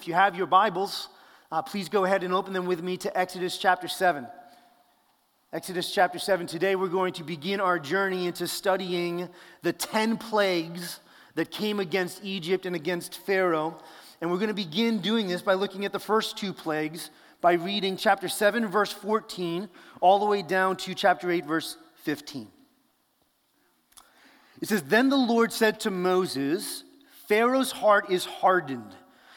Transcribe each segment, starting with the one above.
If you have your Bibles, uh, please go ahead and open them with me to Exodus chapter 7. Exodus chapter 7. Today we're going to begin our journey into studying the 10 plagues that came against Egypt and against Pharaoh. And we're going to begin doing this by looking at the first two plagues by reading chapter 7, verse 14, all the way down to chapter 8, verse 15. It says, Then the Lord said to Moses, Pharaoh's heart is hardened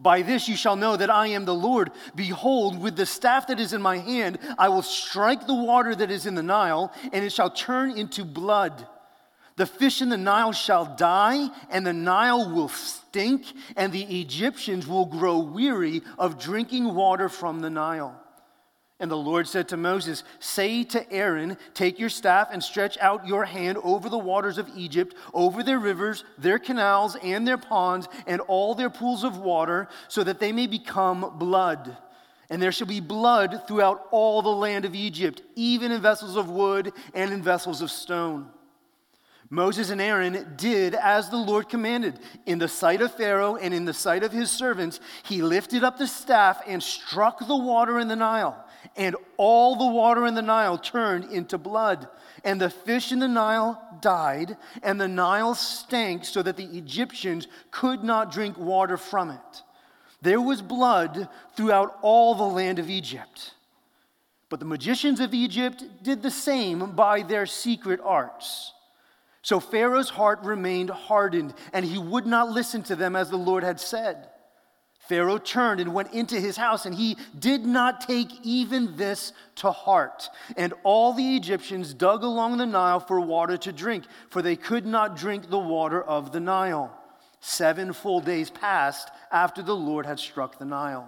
By this you shall know that I am the Lord. Behold, with the staff that is in my hand, I will strike the water that is in the Nile, and it shall turn into blood. The fish in the Nile shall die, and the Nile will stink, and the Egyptians will grow weary of drinking water from the Nile. And the Lord said to Moses, Say to Aaron, Take your staff and stretch out your hand over the waters of Egypt, over their rivers, their canals, and their ponds, and all their pools of water, so that they may become blood. And there shall be blood throughout all the land of Egypt, even in vessels of wood and in vessels of stone. Moses and Aaron did as the Lord commanded. In the sight of Pharaoh and in the sight of his servants, he lifted up the staff and struck the water in the Nile and all the water in the Nile turned into blood. And the fish in the Nile died, and the Nile stank so that the Egyptians could not drink water from it. There was blood throughout all the land of Egypt. But the magicians of Egypt did the same by their secret arts. So Pharaoh's heart remained hardened, and he would not listen to them as the Lord had said. Pharaoh turned and went into his house, and he did not take even this to heart. And all the Egyptians dug along the Nile for water to drink, for they could not drink the water of the Nile. Seven full days passed after the Lord had struck the Nile.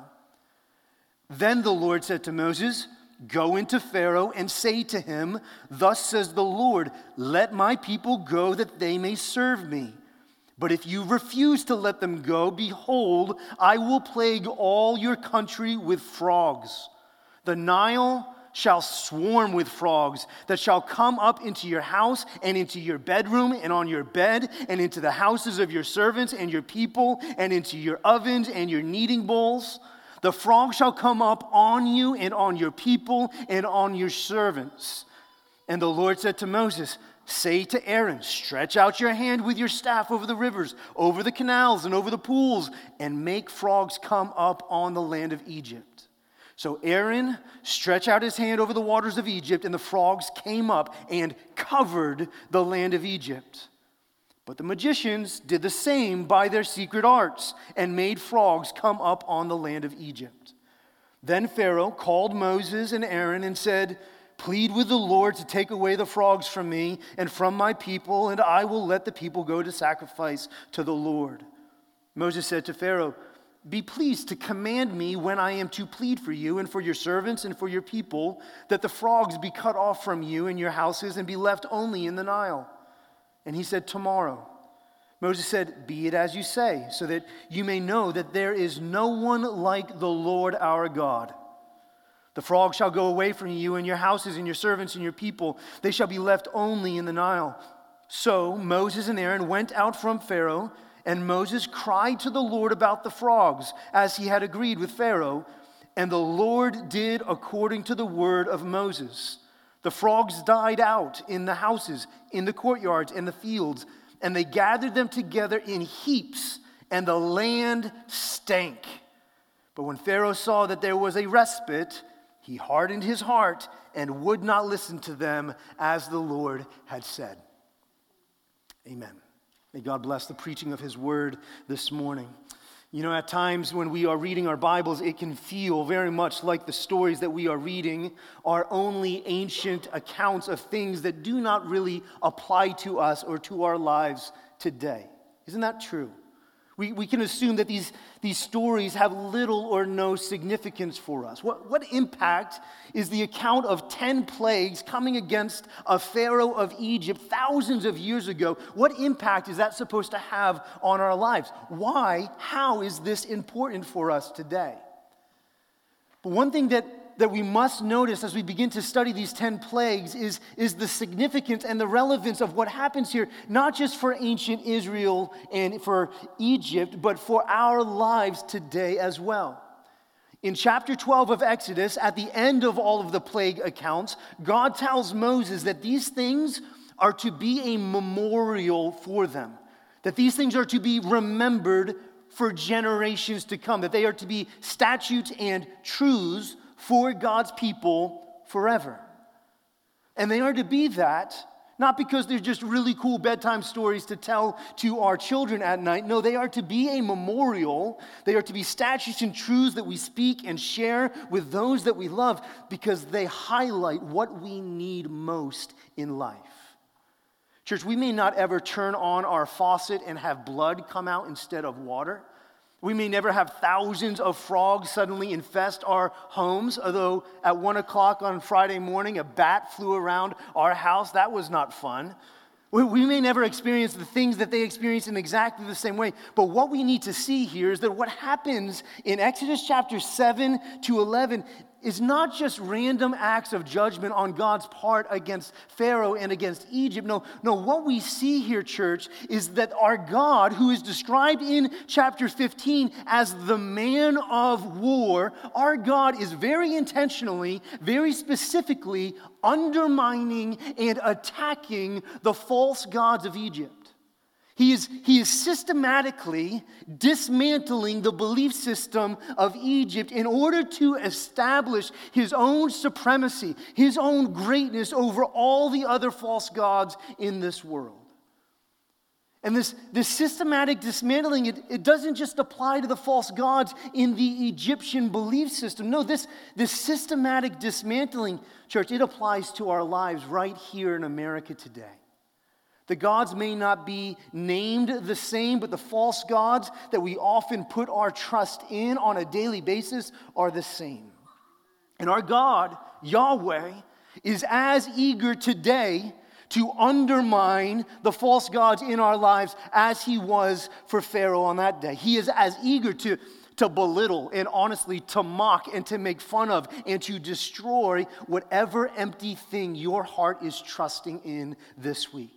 Then the Lord said to Moses, Go into Pharaoh and say to him, Thus says the Lord, let my people go that they may serve me. But if you refuse to let them go, behold, I will plague all your country with frogs. The Nile shall swarm with frogs that shall come up into your house and into your bedroom and on your bed and into the houses of your servants and your people and into your ovens and your kneading bowls. The frog shall come up on you and on your people and on your servants. And the Lord said to Moses, Say to Aaron, Stretch out your hand with your staff over the rivers, over the canals, and over the pools, and make frogs come up on the land of Egypt. So Aaron stretched out his hand over the waters of Egypt, and the frogs came up and covered the land of Egypt. But the magicians did the same by their secret arts and made frogs come up on the land of Egypt. Then Pharaoh called Moses and Aaron and said, Plead with the Lord to take away the frogs from me and from my people, and I will let the people go to sacrifice to the Lord. Moses said to Pharaoh, Be pleased to command me when I am to plead for you and for your servants and for your people, that the frogs be cut off from you and your houses and be left only in the Nile. And he said, Tomorrow. Moses said, Be it as you say, so that you may know that there is no one like the Lord our God the frogs shall go away from you, and your houses, and your servants, and your people. They shall be left only in the Nile. So Moses and Aaron went out from Pharaoh, and Moses cried to the Lord about the frogs, as he had agreed with Pharaoh. And the Lord did according to the word of Moses. The frogs died out in the houses, in the courtyards, and the fields, and they gathered them together in heaps, and the land stank. But when Pharaoh saw that there was a respite, he hardened his heart and would not listen to them as the Lord had said. Amen. May God bless the preaching of his word this morning. You know, at times when we are reading our Bibles, it can feel very much like the stories that we are reading are only ancient accounts of things that do not really apply to us or to our lives today. Isn't that true? We, we can assume that these, these stories have little or no significance for us. What, what impact is the account of 10 plagues coming against a Pharaoh of Egypt thousands of years ago? What impact is that supposed to have on our lives? Why, how is this important for us today? But one thing that that we must notice as we begin to study these 10 plagues is, is the significance and the relevance of what happens here, not just for ancient Israel and for Egypt, but for our lives today as well. In chapter 12 of Exodus, at the end of all of the plague accounts, God tells Moses that these things are to be a memorial for them, that these things are to be remembered for generations to come, that they are to be statutes and truths for God's people forever. And they are to be that not because they're just really cool bedtime stories to tell to our children at night. No, they are to be a memorial. They are to be statutes and truths that we speak and share with those that we love because they highlight what we need most in life. Church, we may not ever turn on our faucet and have blood come out instead of water. We may never have thousands of frogs suddenly infest our homes, although at one o'clock on Friday morning, a bat flew around our house. That was not fun. We may never experience the things that they experience in exactly the same way, but what we need to see here is that what happens in Exodus chapter 7 to 11 is not just random acts of judgment on God's part against Pharaoh and against Egypt. No, no, what we see here, church, is that our God, who is described in chapter 15 as the man of war, our God is very intentionally, very specifically undermining and attacking the false gods of Egypt. He is, he is systematically dismantling the belief system of Egypt in order to establish his own supremacy, his own greatness over all the other false gods in this world. And this, this systematic dismantling, it, it doesn't just apply to the false gods in the Egyptian belief system. No, this, this systematic dismantling, church, it applies to our lives right here in America today. The gods may not be named the same, but the false gods that we often put our trust in on a daily basis are the same. And our God, Yahweh, is as eager today to undermine the false gods in our lives as he was for Pharaoh on that day. He is as eager to, to belittle and honestly to mock and to make fun of and to destroy whatever empty thing your heart is trusting in this week.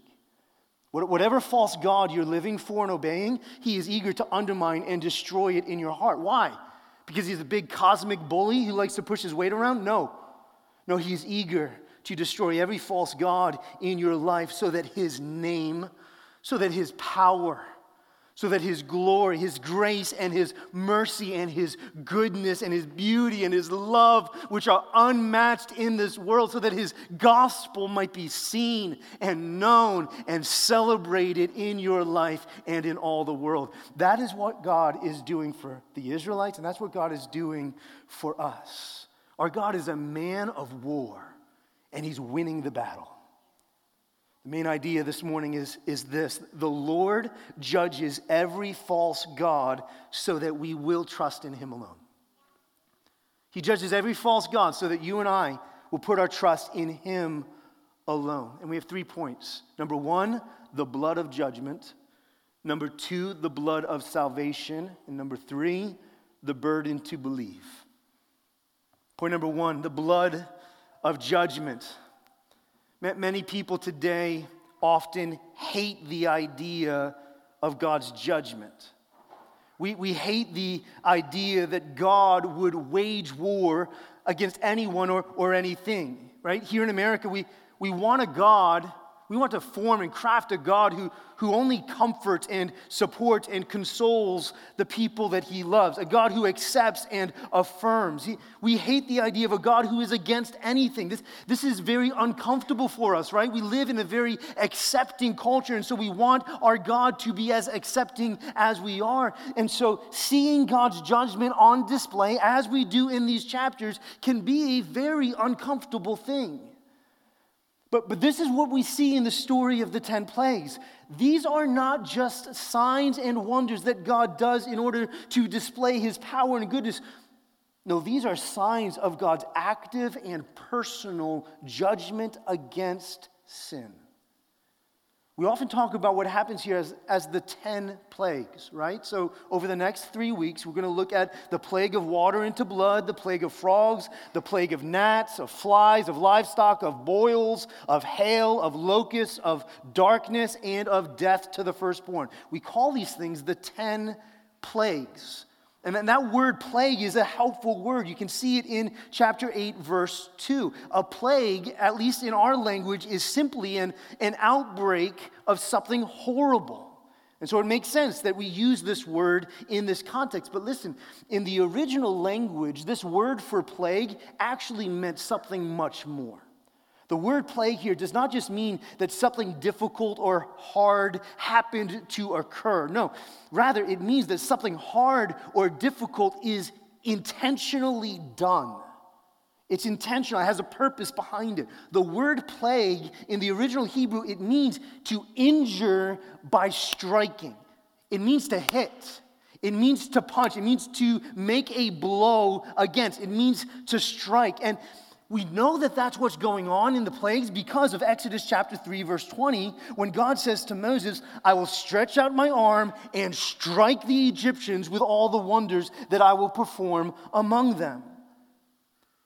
Whatever false God you're living for and obeying, he is eager to undermine and destroy it in your heart. Why? Because he's a big cosmic bully who likes to push his weight around? No. No, he's eager to destroy every false God in your life so that his name, so that his power, so that his glory, his grace, and his mercy, and his goodness, and his beauty, and his love, which are unmatched in this world, so that his gospel might be seen and known and celebrated in your life and in all the world. That is what God is doing for the Israelites, and that's what God is doing for us. Our God is a man of war, and he's winning the battle. Main idea this morning is, is this the Lord judges every false God so that we will trust in Him alone. He judges every false God so that you and I will put our trust in Him alone. And we have three points. Number one, the blood of judgment. Number two, the blood of salvation. And number three, the burden to believe. Point number one, the blood of judgment. Many people today often hate the idea of God's judgment. We, we hate the idea that God would wage war against anyone or, or anything, right? Here in America, we, we want a God we want to form and craft a God who, who only comforts and supports and consoles the people that he loves, a God who accepts and affirms. He, we hate the idea of a God who is against anything. This, this is very uncomfortable for us, right? We live in a very accepting culture, and so we want our God to be as accepting as we are. And so seeing God's judgment on display, as we do in these chapters, can be a very uncomfortable thing. But, but this is what we see in the story of the 10 plagues. These are not just signs and wonders that God does in order to display his power and goodness. No, these are signs of God's active and personal judgment against sin. We often talk about what happens here as, as the 10 plagues, right? So, over the next three weeks, we're going to look at the plague of water into blood, the plague of frogs, the plague of gnats, of flies, of livestock, of boils, of hail, of locusts, of darkness, and of death to the firstborn. We call these things the 10 plagues. And then that word plague is a helpful word. You can see it in chapter 8, verse 2. A plague, at least in our language, is simply an, an outbreak of something horrible. And so it makes sense that we use this word in this context. But listen, in the original language, this word for plague actually meant something much more. The word plague here does not just mean that something difficult or hard happened to occur. No, rather, it means that something hard or difficult is intentionally done. It's intentional, it has a purpose behind it. The word plague in the original Hebrew, it means to injure by striking, it means to hit. It means to punch. It means to make a blow against. It means to strike. And we know that that's what's going on in the plagues because of Exodus chapter 3, verse 20, when God says to Moses, I will stretch out my arm and strike the Egyptians with all the wonders that I will perform among them.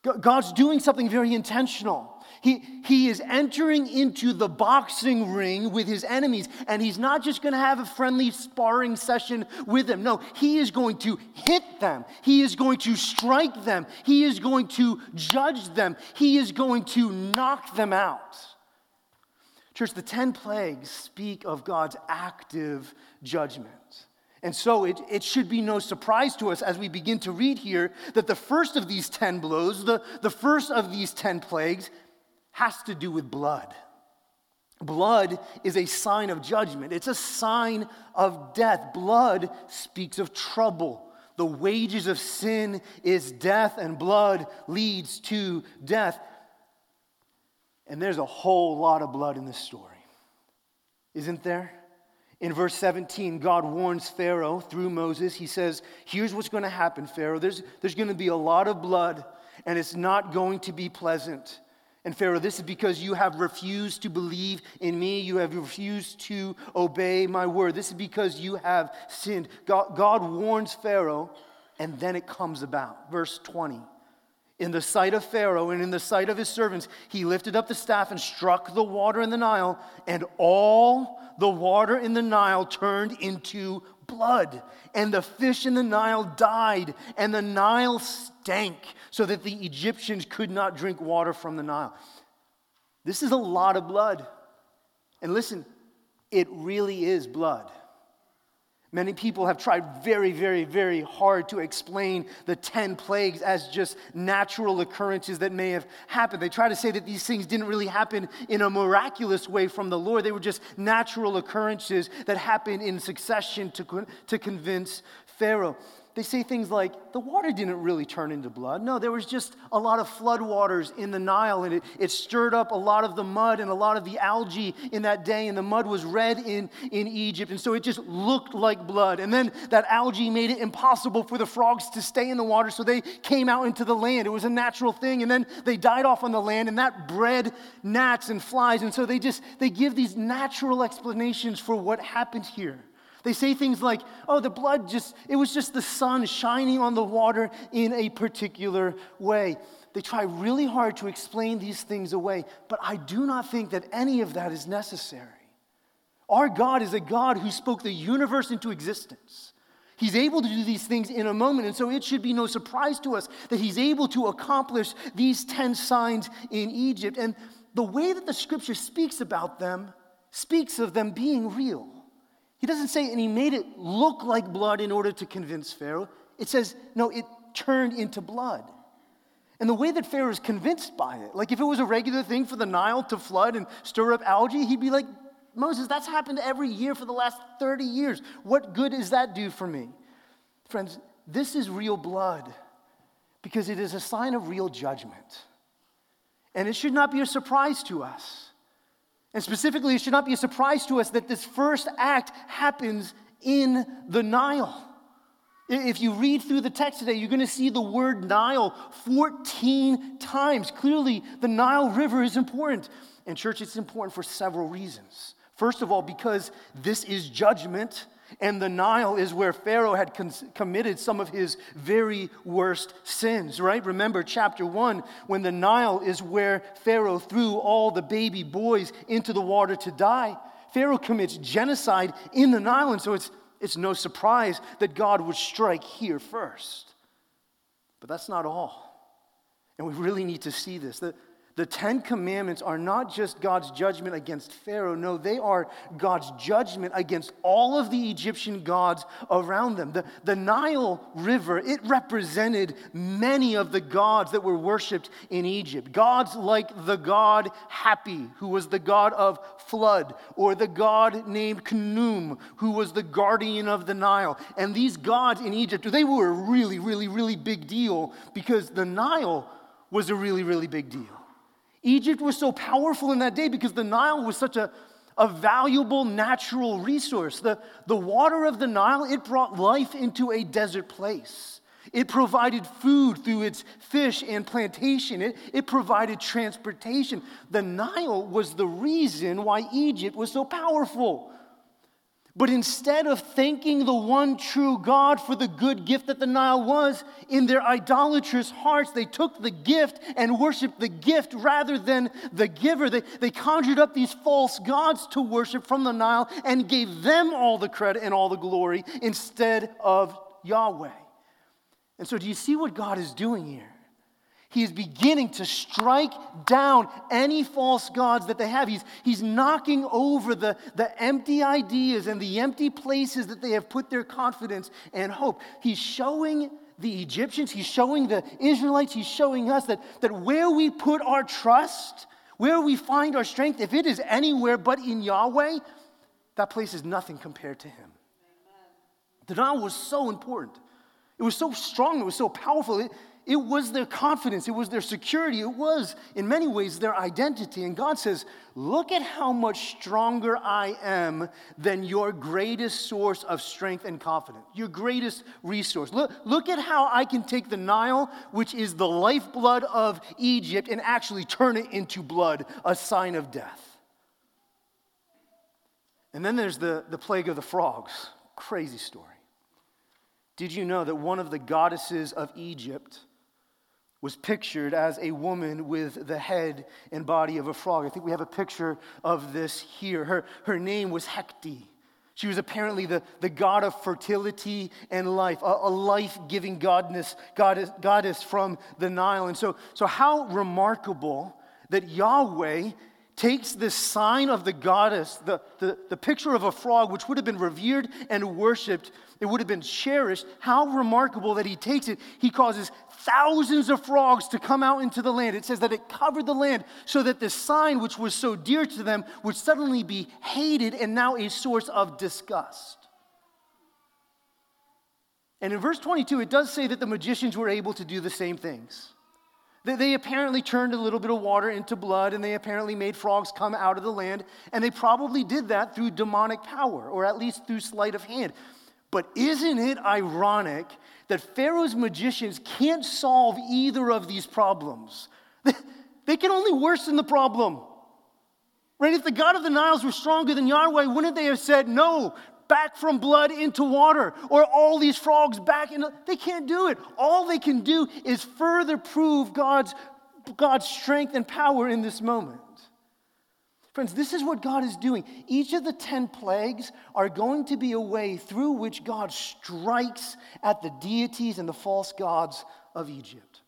God's doing something very intentional. He, he is entering into the boxing ring with his enemies, and he's not just going to have a friendly sparring session with them. No, he is going to hit them. He is going to strike them. He is going to judge them. He is going to knock them out. Church, the 10 plagues speak of God's active judgment. And so it, it should be no surprise to us as we begin to read here that the first of these 10 blows, the, the first of these 10 plagues, has to do with blood. Blood is a sign of judgment, it's a sign of death. Blood speaks of trouble. The wages of sin is death, and blood leads to death. And there's a whole lot of blood in this story, isn't there? In verse 17, God warns Pharaoh through Moses. He says, Here's what's going to happen, Pharaoh. There's, there's going to be a lot of blood, and it's not going to be pleasant. And Pharaoh, this is because you have refused to believe in me. You have refused to obey my word. This is because you have sinned. God, God warns Pharaoh, and then it comes about. Verse 20. In the sight of Pharaoh and in the sight of his servants, he lifted up the staff and struck the water in the Nile, and all the water in the Nile turned into blood. And the fish in the Nile died, and the Nile stank so that the Egyptians could not drink water from the Nile. This is a lot of blood. And listen, it really is blood. Many people have tried very, very, very hard to explain the 10 plagues as just natural occurrences that may have happened. They try to say that these things didn't really happen in a miraculous way from the Lord. They were just natural occurrences that happened in succession to, to convince Pharaoh they say things like, the water didn't really turn into blood. No, there was just a lot of floodwaters in the Nile, and it, it stirred up a lot of the mud and a lot of the algae in that day, and the mud was red in, in Egypt, and so it just looked like blood. And then that algae made it impossible for the frogs to stay in the water, so they came out into the land. It was a natural thing, and then they died off on the land, and that bred gnats and flies, and so they just, they give these natural explanations for what happened here. They say things like, oh, the blood just, it was just the sun shining on the water in a particular way. They try really hard to explain these things away, but I do not think that any of that is necessary. Our God is a God who spoke the universe into existence. He's able to do these things in a moment, and so it should be no surprise to us that he's able to accomplish these 10 signs in Egypt. And the way that the scripture speaks about them speaks of them being real. He doesn't say, and he made it look like blood in order to convince Pharaoh. It says, no, it turned into blood. And the way that Pharaoh is convinced by it, like if it was a regular thing for the Nile to flood and stir up algae, he'd be like, Moses, that's happened every year for the last 30 years. What good does that do for me? Friends, this is real blood because it is a sign of real judgment. And it should not be a surprise to us And specifically, it should not be a surprise to us that this first act happens in the Nile. If you read through the text today, you're going to see the word Nile 14 times. Clearly, the Nile River is important. And, church, it's important for several reasons. First of all, because this is judgment, and the Nile is where Pharaoh had con- committed some of his very worst sins, right? Remember chapter 1, when the Nile is where Pharaoh threw all the baby boys into the water to die. Pharaoh commits genocide in the Nile, and so it's it's no surprise that God would strike here first. But that's not all. And we really need to see this. The, the Ten Commandments are not just God's judgment against Pharaoh. No, they are God's judgment against all of the Egyptian gods around them. The, the Nile River, it represented many of the gods that were worshiped in Egypt. Gods like the god Hapi, who was the god of flood, or the god named Khnum, who was the guardian of the Nile. And these gods in Egypt, they were a really, really, really big deal because the Nile was a really, really big deal. Egypt was so powerful in that day because the Nile was such a, a valuable natural resource. The, the water of the Nile, it brought life into a desert place. It provided food through its fish and plantation. It, it provided transportation. The Nile was the reason why Egypt was so powerful. But instead of thanking the one true God for the good gift that the Nile was, in their idolatrous hearts, they took the gift and worshiped the gift rather than the giver. They, they conjured up these false gods to worship from the Nile and gave them all the credit and all the glory instead of Yahweh. And so, do you see what God is doing here? He is beginning to strike down any false gods that they have. He's, he's knocking over the, the empty ideas and the empty places that they have put their confidence and hope. He's showing the Egyptians, he's showing the Israelites, he's showing us that, that where we put our trust, where we find our strength, if it is anywhere but in Yahweh, that place is nothing compared to him. The Nile was so important. It was so strong, it was so powerful. It, it was their confidence, it was their security, it was, in many ways, their identity. And God says, Look at how much stronger I am than your greatest source of strength and confidence, your greatest resource. Look, look at how I can take the Nile, which is the lifeblood of Egypt, and actually turn it into blood, a sign of death. And then there's the, the plague of the frogs. Crazy story. Did you know that one of the goddesses of Egypt? Was pictured as a woman with the head and body of a frog. I think we have a picture of this here. Her, her name was Hecate. She was apparently the, the god of fertility and life, a, a life giving goddess, goddess, goddess from the Nile. And so, so, how remarkable that Yahweh takes this sign of the goddess, the, the, the picture of a frog, which would have been revered and worshiped, it would have been cherished. How remarkable that he takes it. He causes thousands of frogs to come out into the land. It says that it covered the land so that the sign, which was so dear to them, would suddenly be hated and now a source of disgust. And in verse 22, it does say that the magicians were able to do the same things. They apparently turned a little bit of water into blood, and they apparently made frogs come out of the land, and they probably did that through demonic power, or at least through sleight of hand. But isn't it ironic that Pharaoh's magicians can't solve either of these problems? They can only worsen the problem. Right? If the God of the Niles were stronger than Yahweh, wouldn't they have said, no, back from blood into water, or all these frogs back into. They can't do it. All they can do is further prove God's, God's strength and power in this moment. Friends, this is what God is doing. Each of the 10 plagues are going to be a way through which God strikes at the deities and the false gods of Egypt.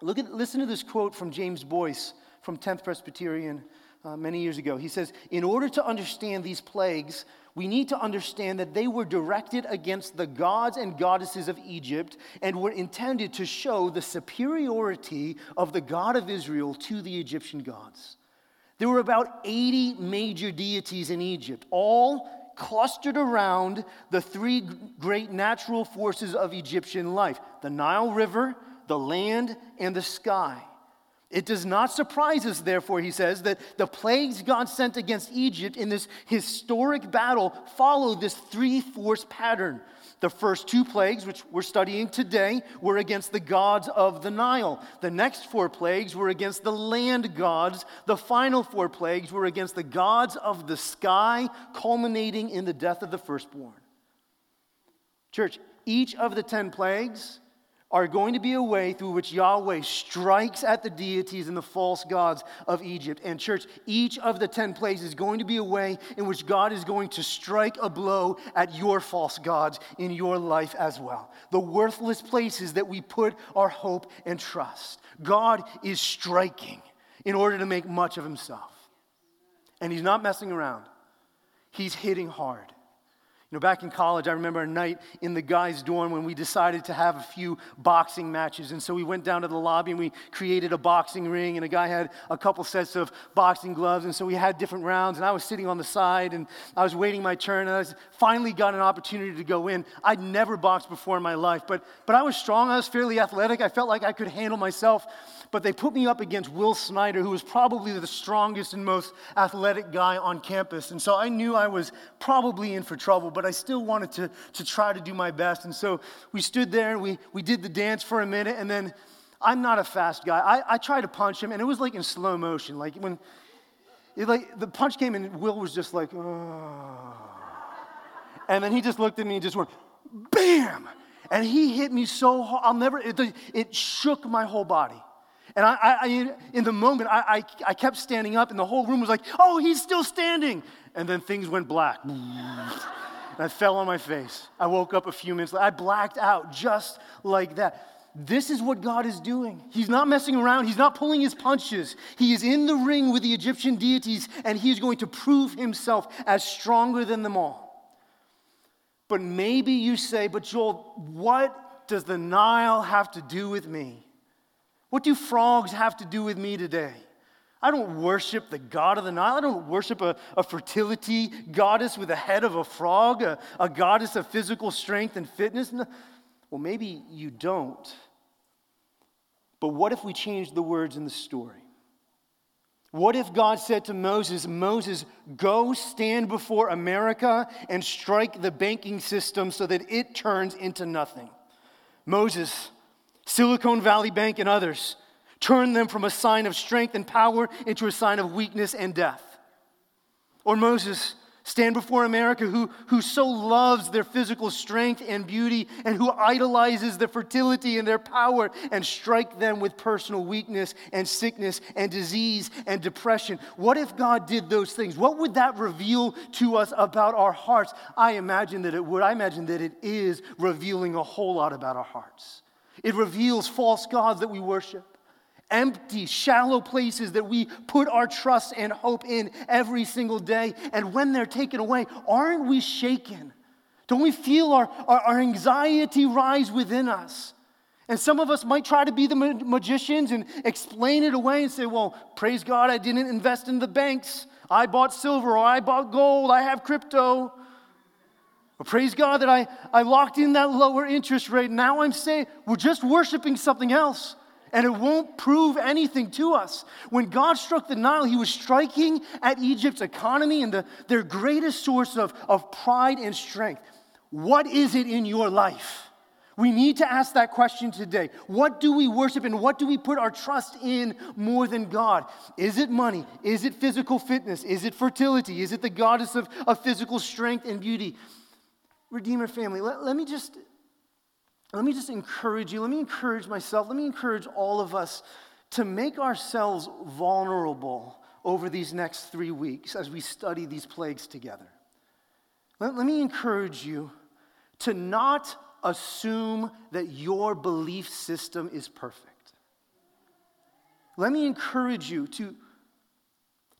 Look at, listen to this quote from James Boice from 10th Presbyterian uh, many years ago. He says, In order to understand these plagues, we need to understand that they were directed against the gods and goddesses of Egypt and were intended to show the superiority of the God of Israel to the Egyptian gods. There were about 80 major deities in Egypt, all clustered around the three great natural forces of Egyptian life the Nile River, the land, and the sky. It does not surprise us, therefore, he says, that the plagues God sent against Egypt in this historic battle follow this three force pattern. The first two plagues, which we're studying today, were against the gods of the Nile. The next four plagues were against the land gods. The final four plagues were against the gods of the sky, culminating in the death of the firstborn. Church, each of the ten plagues are going to be a way through which Yahweh strikes at the deities and the false gods of Egypt. And, church, each of the 10 plagues is going to be a way in which God is going to strike a blow at your false gods in your life as well. The worthless places that we put our hope and trust. God is striking in order to make much of himself. And he's not messing around, he's hitting hard. You know, back in college, I remember a night in the guys' dorm when we decided to have a few boxing matches. And so we went down to the lobby and we created a boxing ring, and a guy had a couple sets of boxing gloves. And so we had different rounds, and I was sitting on the side and I was waiting my turn, and I finally got an opportunity to go in. I'd never boxed before in my life, but, but I was strong, I was fairly athletic, I felt like I could handle myself. But they put me up against Will Snyder, who was probably the strongest and most athletic guy on campus. And so I knew I was probably in for trouble but I still wanted to, to try to do my best. And so we stood there we, we did the dance for a minute. And then I'm not a fast guy. I, I tried to punch him, and it was like in slow motion. Like when it, like the punch came and Will was just like, oh. And then he just looked at me and just went, bam! And he hit me so hard. I'll never, it, it shook my whole body. And I, I, in the moment, I, I, I kept standing up, and the whole room was like, oh, he's still standing. And then things went black. and I fell on my face. I woke up a few minutes later. I blacked out just like that. This is what God is doing. He's not messing around. He's not pulling his punches. He is in the ring with the Egyptian deities, and he is going to prove himself as stronger than them all. But maybe you say, but Joel, what does the Nile have to do with me? What do frogs have to do with me today? I don't worship the god of the Nile. I don't worship a, a fertility goddess with a head of a frog, a, a goddess of physical strength and fitness. No. Well, maybe you don't. But what if we change the words in the story? What if God said to Moses, Moses, go stand before America and strike the banking system so that it turns into nothing? Moses, Silicon Valley Bank, and others turn them from a sign of strength and power into a sign of weakness and death. Or Moses, stand before America who, who so loves their physical strength and beauty and who idolizes their fertility and their power and strike them with personal weakness and sickness and disease and depression. What if God did those things? What would that reveal to us about our hearts? I imagine that it would. I imagine that it is revealing a whole lot about our hearts. It reveals false gods that we worship empty, shallow places that we put our trust and hope in every single day. And when they're taken away, aren't we shaken? Don't we feel our, our, our anxiety rise within us? And some of us might try to be the magicians and explain it away and say, well, praise God, I didn't invest in the banks. I bought silver or I bought gold. I have crypto. Or praise God that I, I locked in that lower interest rate. Now I'm saying we're just worshiping something else and it won't prove anything to us. When God struck the Nile, he was striking at Egypt's economy and the, their greatest source of, of pride and strength. What is it in your life? We need to ask that question today. What do we worship and what do we put our trust in more than God? Is it money? Is it physical fitness? Is it fertility? Is it the goddess of, of physical strength and beauty? Redeemer family, let, let me just let me just encourage you, let me encourage myself, let me encourage all of us to make ourselves vulnerable over these next three weeks as we study these plagues together. Let, let me encourage you to not assume that your belief system is perfect. Let me encourage you to,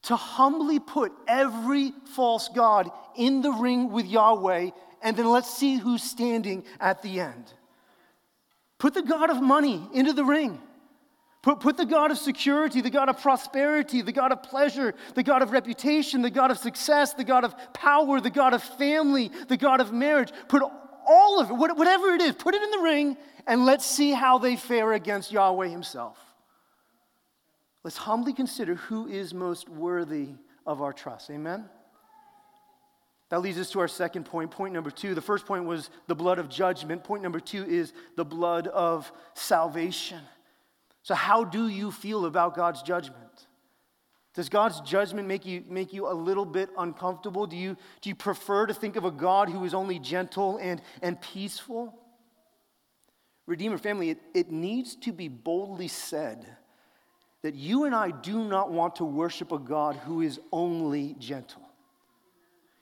to humbly put every false God in the ring with Yahweh, and then let's see who's standing at the end. Put the God of money into the ring. Put, put the God of security, the God of prosperity, the God of pleasure, the God of reputation, the God of success, the God of power, the God of family, the God of marriage. Put all of it, whatever it is, put it in the ring and let's see how they fare against Yahweh Himself. let's humbly consider who is most worthy of our trust. Amen? That leads us to our second point. Point number two. The first point was the blood of judgment. Point number two is the blood of salvation. So, how do you feel about God's judgment? Does God's judgment make you, make you a little bit uncomfortable? Do you, do you prefer to think of a God who is only gentle and, and peaceful? Redeemer family, it, it needs to be boldly said that you and I do not want to worship a God who is only gentle.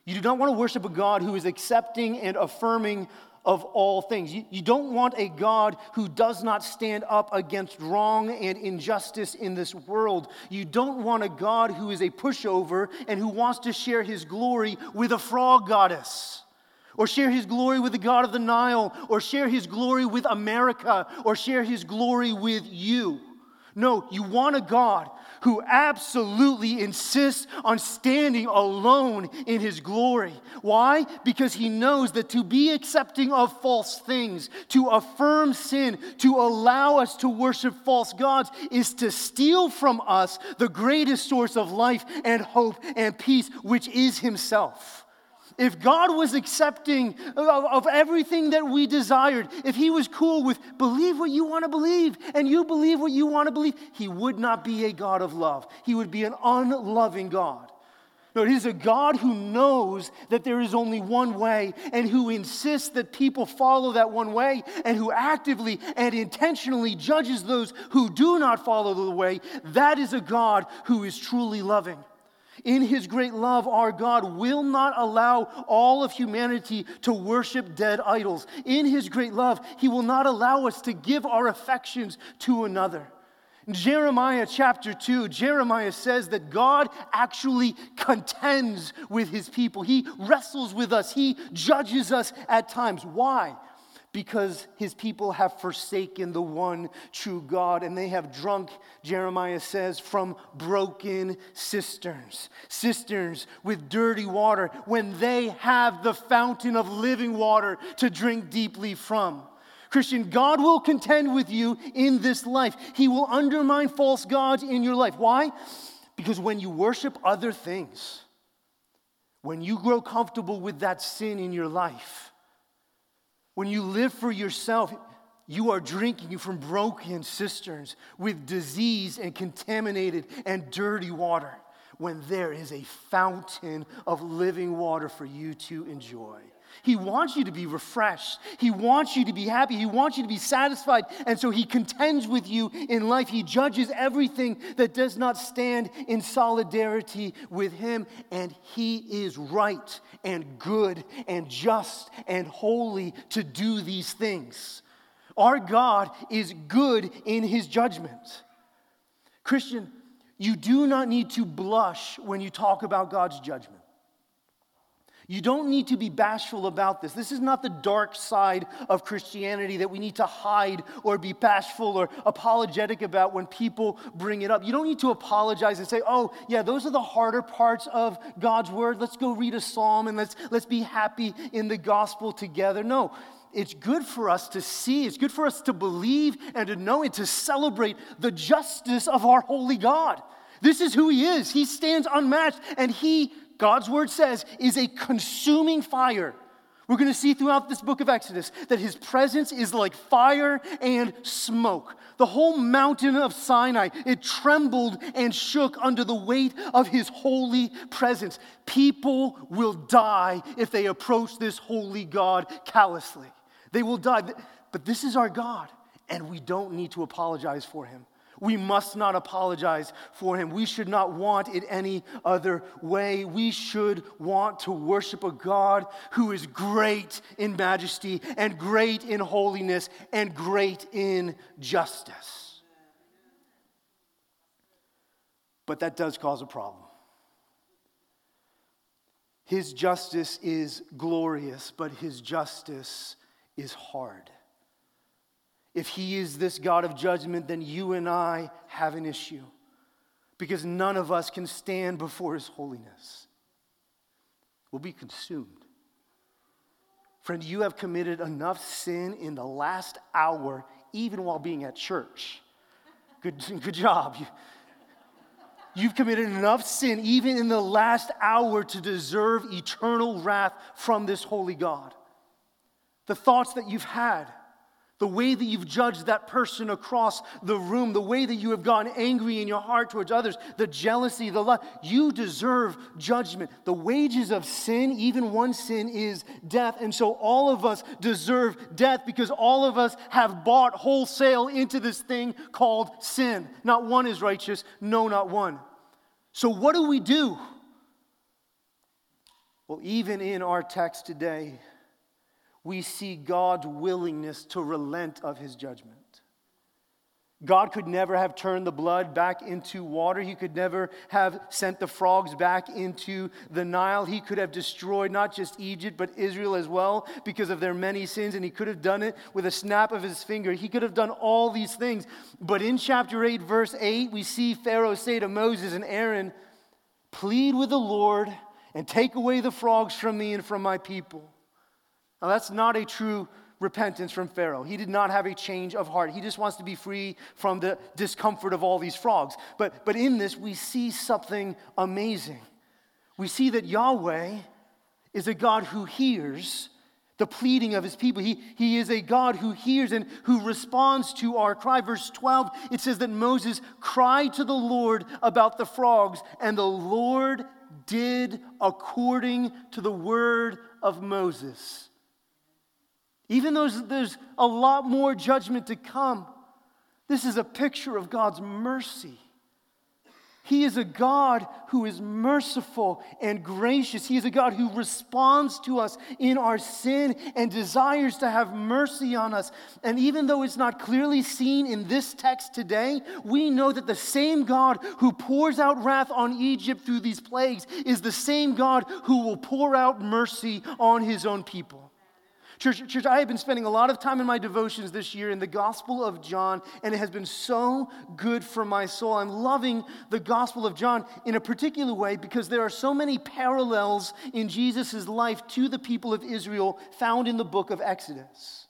You do not want to worship a God who is accepting and affirming of all things. You, you, don't want a God who does not stand up against wrong and injustice in this world. You don't want a God who is a pushover and who wants to share his glory with a frog goddess. Or share his glory with the God of the Nile, or share his glory with America, or share his glory with you. No, you want a God who absolutely insists on standing alone in his glory. Why? Because he knows that to be accepting of false things, to affirm sin, to allow us to worship false gods, is to steal from us the greatest source of life and hope and peace, which is himself. If God was accepting of, of, everything that we desired, if He was cool with believe what you want to believe and you believe what you want to believe, He would not be a God of love. He would be an unloving God. No, He's a God who knows that there is only one way and who insists that people follow that one way and who actively and intentionally judges those who do not follow the way. That is a God who is truly loving. In his great love, our God will not allow all of humanity to worship dead idols. In his great love, he will not allow us to give our affections to another. In Jeremiah chapter 2, Jeremiah says that God actually contends with his people. He wrestles with us, he judges us at times. Why? Because his people have forsaken the one true God and they have drunk, Jeremiah says, from broken cisterns. Cisterns with dirty water when they have the fountain of living water to drink deeply from. Christian, God will contend with you in this life. He will undermine false gods in your life. Why? Because when you worship other things, when you grow comfortable with that sin in your life, when you live for yourself, you are drinking from broken cisterns with disease and contaminated and dirty water when there is a fountain of living water for you to enjoy. He wants you to be refreshed. He wants you to be happy. He wants you to be satisfied. And so he contends with you in life. He judges everything that does not stand in solidarity with him. And he is right and good and just and holy to do these things. Our God is good in his judgment. Christian, you do not need to blush when you talk about God's judgment. You don't need to be bashful about this. This is not the dark side of Christianity that we need to hide or be bashful or apologetic about when people bring it up. You don't need to apologize and say, oh, yeah, those are the harder parts of God's word. Let's go read a psalm and let's, let's be happy in the gospel together. No, it's good for us to see, it's good for us to believe and to know and to celebrate the justice of our holy God. This is who He is. He stands unmatched and He God's word says, is a consuming fire. We're going to see throughout this book of Exodus that his presence is like fire and smoke. The whole mountain of Sinai, it trembled and shook under the weight of his holy presence. People will die if they approach this holy God callously. They will die. But this is our God, and we don't need to apologize for him. We must not apologize for him. We should not want it any other way. We should want to worship a God who is great in majesty and great in holiness and great in justice. But that does cause a problem. His justice is glorious, but his justice is hard. If he is this God of judgment, then you and I have an issue because none of us can stand before his holiness. We'll be consumed. Friend, you have committed enough sin in the last hour, even while being at church. Good, good job. You've committed enough sin, even in the last hour, to deserve eternal wrath from this holy God. The thoughts that you've had, the way that you've judged that person across the room, the way that you have gone angry in your heart towards others, the jealousy, the love, you deserve judgment. The wages of sin, even one sin, is death. And so all of us deserve death because all of us have bought wholesale into this thing called sin. Not one is righteous, no, not one. So what do we do? Well, even in our text today, we see God's willingness to relent of his judgment. God could never have turned the blood back into water. He could never have sent the frogs back into the Nile. He could have destroyed not just Egypt, but Israel as well because of their many sins. And he could have done it with a snap of his finger. He could have done all these things. But in chapter 8, verse 8, we see Pharaoh say to Moses and Aaron, Plead with the Lord and take away the frogs from me and from my people. Now, that's not a true repentance from Pharaoh. He did not have a change of heart. He just wants to be free from the discomfort of all these frogs. But, but in this, we see something amazing. We see that Yahweh is a God who hears the pleading of his people. He, he is a God who hears and who responds to our cry. Verse 12, it says that Moses cried to the Lord about the frogs, and the Lord did according to the word of Moses. Even though there's a lot more judgment to come, this is a picture of God's mercy. He is a God who is merciful and gracious. He is a God who responds to us in our sin and desires to have mercy on us. And even though it's not clearly seen in this text today, we know that the same God who pours out wrath on Egypt through these plagues is the same God who will pour out mercy on his own people. Church, church, I have been spending a lot of time in my devotions this year in the Gospel of John, and it has been so good for my soul. I'm loving the Gospel of John in a particular way because there are so many parallels in Jesus' life to the people of Israel found in the book of Exodus.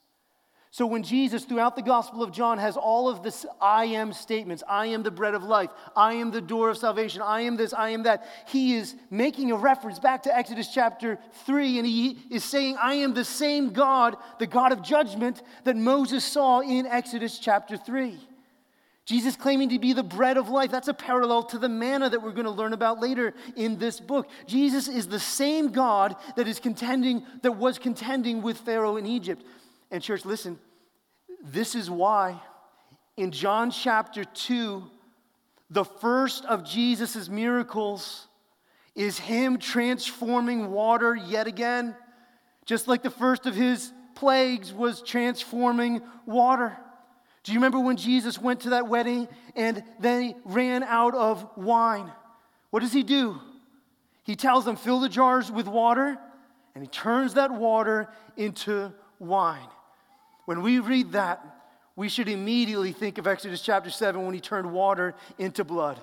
So when Jesus, throughout the Gospel of John, has all of this I am statements I am the bread of life, I am the door of salvation, I am this, I am that, he is making a reference back to Exodus chapter 3, and he is saying, I am the same God, the God of judgment, that Moses saw in Exodus chapter 3. Jesus claiming to be the bread of life. That's a parallel to the manna that we're going to learn about later in this book. Jesus is the same God that is contending, that was contending with Pharaoh in Egypt. And, church, listen, this is why in John chapter 2, the first of Jesus' miracles is Him transforming water yet again, just like the first of His plagues was transforming water. Do you remember when Jesus went to that wedding and they ran out of wine? What does He do? He tells them, fill the jars with water, and He turns that water into wine. When we read that, we should immediately think of Exodus chapter 7 when he turned water into blood.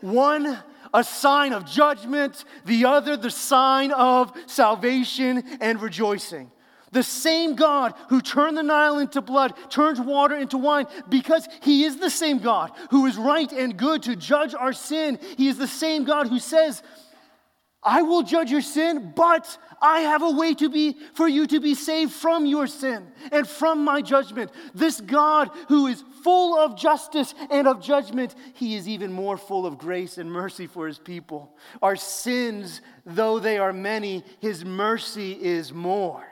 One, a sign of judgment, the other, the sign of salvation and rejoicing. The same God who turned the Nile into blood turns water into wine because he is the same God who is right and good to judge our sin. He is the same God who says, I will judge your sin, but I have a way to be for you to be saved from your sin and from my judgment. This God who is full of justice and of judgment, he is even more full of grace and mercy for his people. Our sins, though they are many, his mercy is more.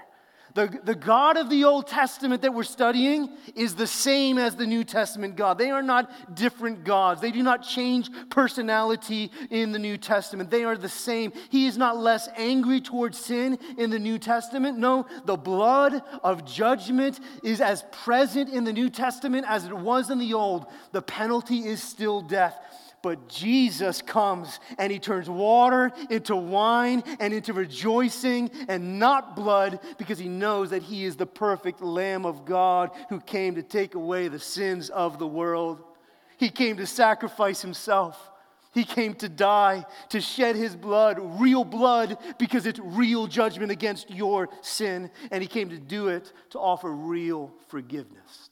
The, the God of the Old Testament that we're studying is the same as the New Testament God. They are not different gods. They do not change personality in the New Testament. They are the same. He is not less angry towards sin in the New Testament. No, the blood of judgment is as present in the New Testament as it was in the Old. The penalty is still death. But Jesus comes and he turns water into wine and into rejoicing and not blood because he knows that he is the perfect Lamb of God who came to take away the sins of the world. He came to sacrifice himself. He came to die, to shed his blood, real blood, because it's real judgment against your sin. And he came to do it to offer real forgiveness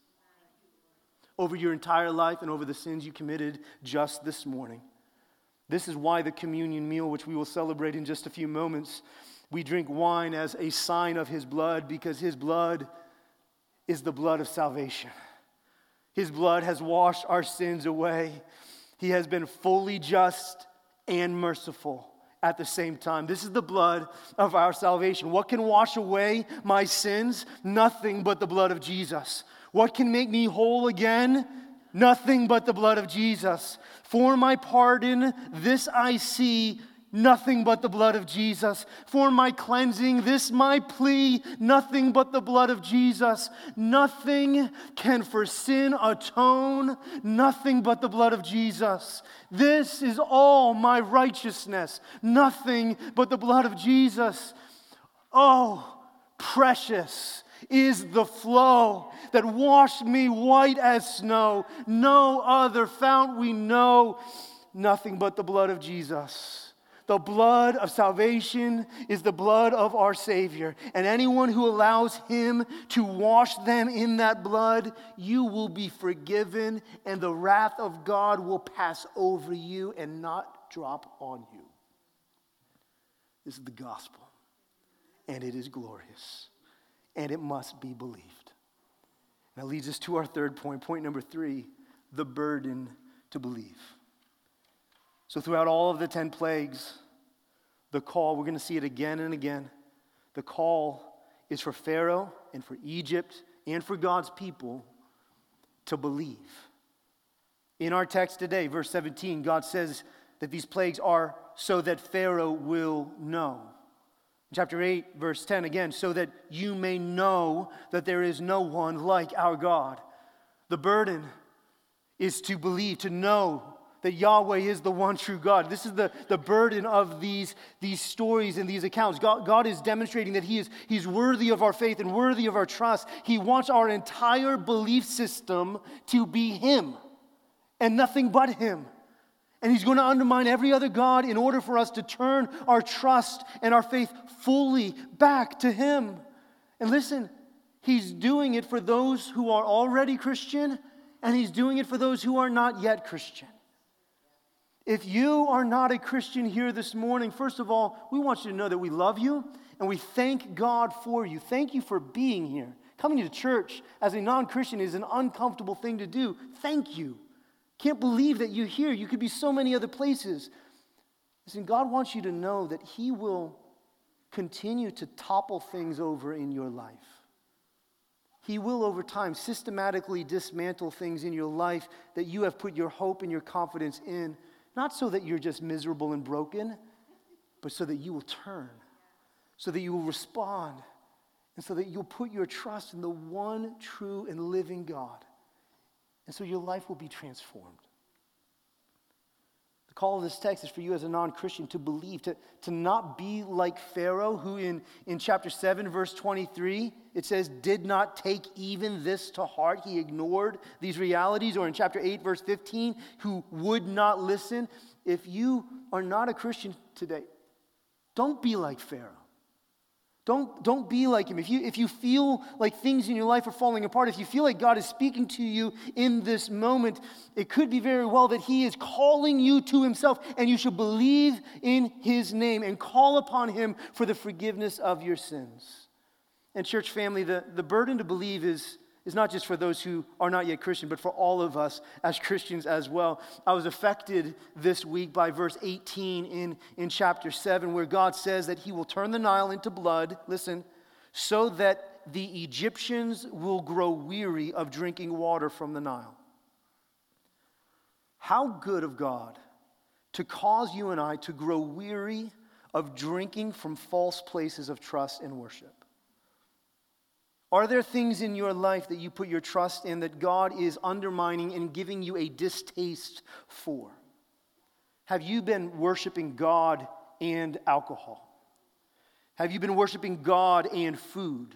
over your entire life and over the sins you committed just this morning. This is why the communion meal, which we will celebrate in just a few moments, we drink wine as a sign of his blood because his blood is the blood of salvation. His blood has washed our sins away. He has been fully just and merciful at the same time. This is the blood of our salvation. What can wash away my sins? Nothing but the blood of Jesus. What can make me whole again? Nothing but the blood of Jesus. For my pardon, this I see, nothing but the blood of Jesus. For my cleansing, this my plea, nothing but the blood of Jesus. Nothing can for sin atone, nothing but the blood of Jesus. This is all my righteousness, nothing but the blood of Jesus. Oh, precious is the flow that washed me white as snow. No other fount we know, nothing but the blood of Jesus. The blood of salvation is the blood of our Savior. And anyone who allows Him to wash them in that blood, you will be forgiven, and the wrath of God will pass over you and not drop on you. This is the gospel, and it is glorious, and it must be believed. That leads us to our third point. Point number three the burden to believe. So, throughout all of the 10 plagues, the call, we're going to see it again and again. The call is for Pharaoh and for Egypt and for God's people to believe. In our text today, verse 17, God says that these plagues are so that Pharaoh will know. Chapter 8, verse 10 again, so that you may know that there is no one like our God. The burden is to believe, to know that Yahweh is the one true God. This is the, the burden of these, these stories and these accounts. God, God is demonstrating that he is, He's worthy of our faith and worthy of our trust. He wants our entire belief system to be Him and nothing but Him. And He's going to undermine every other God in order for us to turn our trust and our faith fully back to Him. And listen, He's doing it for those who are already Christian, and He's doing it for those who are not yet Christian. If you are not a Christian here this morning, first of all, we want you to know that we love you and we thank God for you. Thank you for being here. Coming to church as a non Christian is an uncomfortable thing to do. Thank you. Can't believe that you're here. You could be so many other places. Listen, God wants you to know that He will continue to topple things over in your life. He will, over time, systematically dismantle things in your life that you have put your hope and your confidence in. Not so that you're just miserable and broken, but so that you will turn, so that you will respond, and so that you'll put your trust in the one true and living God. And so your life will be transformed. The call of this text is for you as a non Christian to believe, to, to not be like Pharaoh, who in, in chapter 7, verse 23, it says, did not take even this to heart. He ignored these realities. Or in chapter 8, verse 15, who would not listen. If you are not a Christian today, don't be like Pharaoh. Don't, don't be like him. If you, if you feel like things in your life are falling apart, if you feel like God is speaking to you in this moment, it could be very well that He is calling you to Himself, and you should believe in His name and call upon Him for the forgiveness of your sins. And, church family, the, the burden to believe is, is not just for those who are not yet Christian, but for all of us as Christians as well. I was affected this week by verse 18 in, in chapter 7, where God says that He will turn the Nile into blood, listen, so that the Egyptians will grow weary of drinking water from the Nile. How good of God to cause you and I to grow weary of drinking from false places of trust and worship. Are there things in your life that you put your trust in that God is undermining and giving you a distaste for? Have you been worshiping God and alcohol? Have you been worshiping God and food?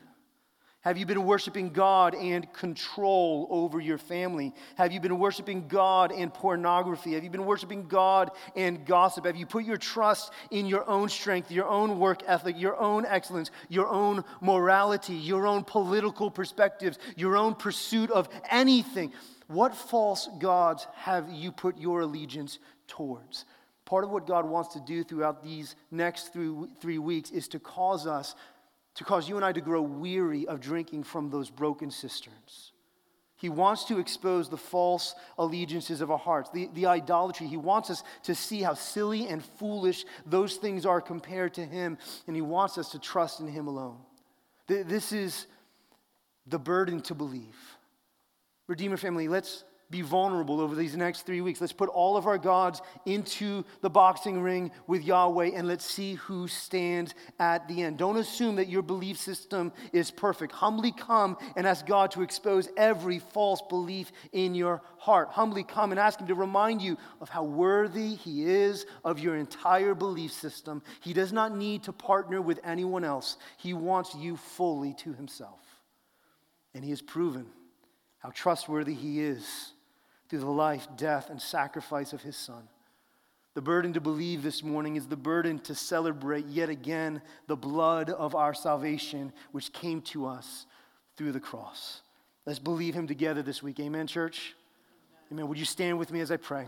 Have you been worshiping God and control over your family? Have you been worshiping God and pornography? Have you been worshiping God and gossip? Have you put your trust in your own strength, your own work ethic, your own excellence, your own morality, your own political perspectives, your own pursuit of anything? What false gods have you put your allegiance towards? Part of what God wants to do throughout these next three, three weeks is to cause us, to cause you and I to grow weary of drinking from those broken cisterns. He wants to expose the false allegiances of our hearts, the, the idolatry. He wants us to see how silly and foolish those things are compared to Him, and He wants us to trust in Him alone. This is the burden to believe. Redeemer family, let's be vulnerable over these next three weeks. Let's put all of our gods into the boxing ring with Yahweh and let's see who stands at the end. Don't assume that your belief system is perfect. Humbly come and ask God to expose every false belief in your heart. Humbly come and ask Him to remind you of how worthy He is of your entire belief system. He does not need to partner with anyone else, He wants you fully to Himself. And He has proven how trustworthy He is through the life, death, and sacrifice of his son. The burden to believe this morning is the burden to celebrate yet again the blood of our salvation, which came to us through the cross. Let's believe him together this week. Amen, church? Amen. Would you stand with me as I pray?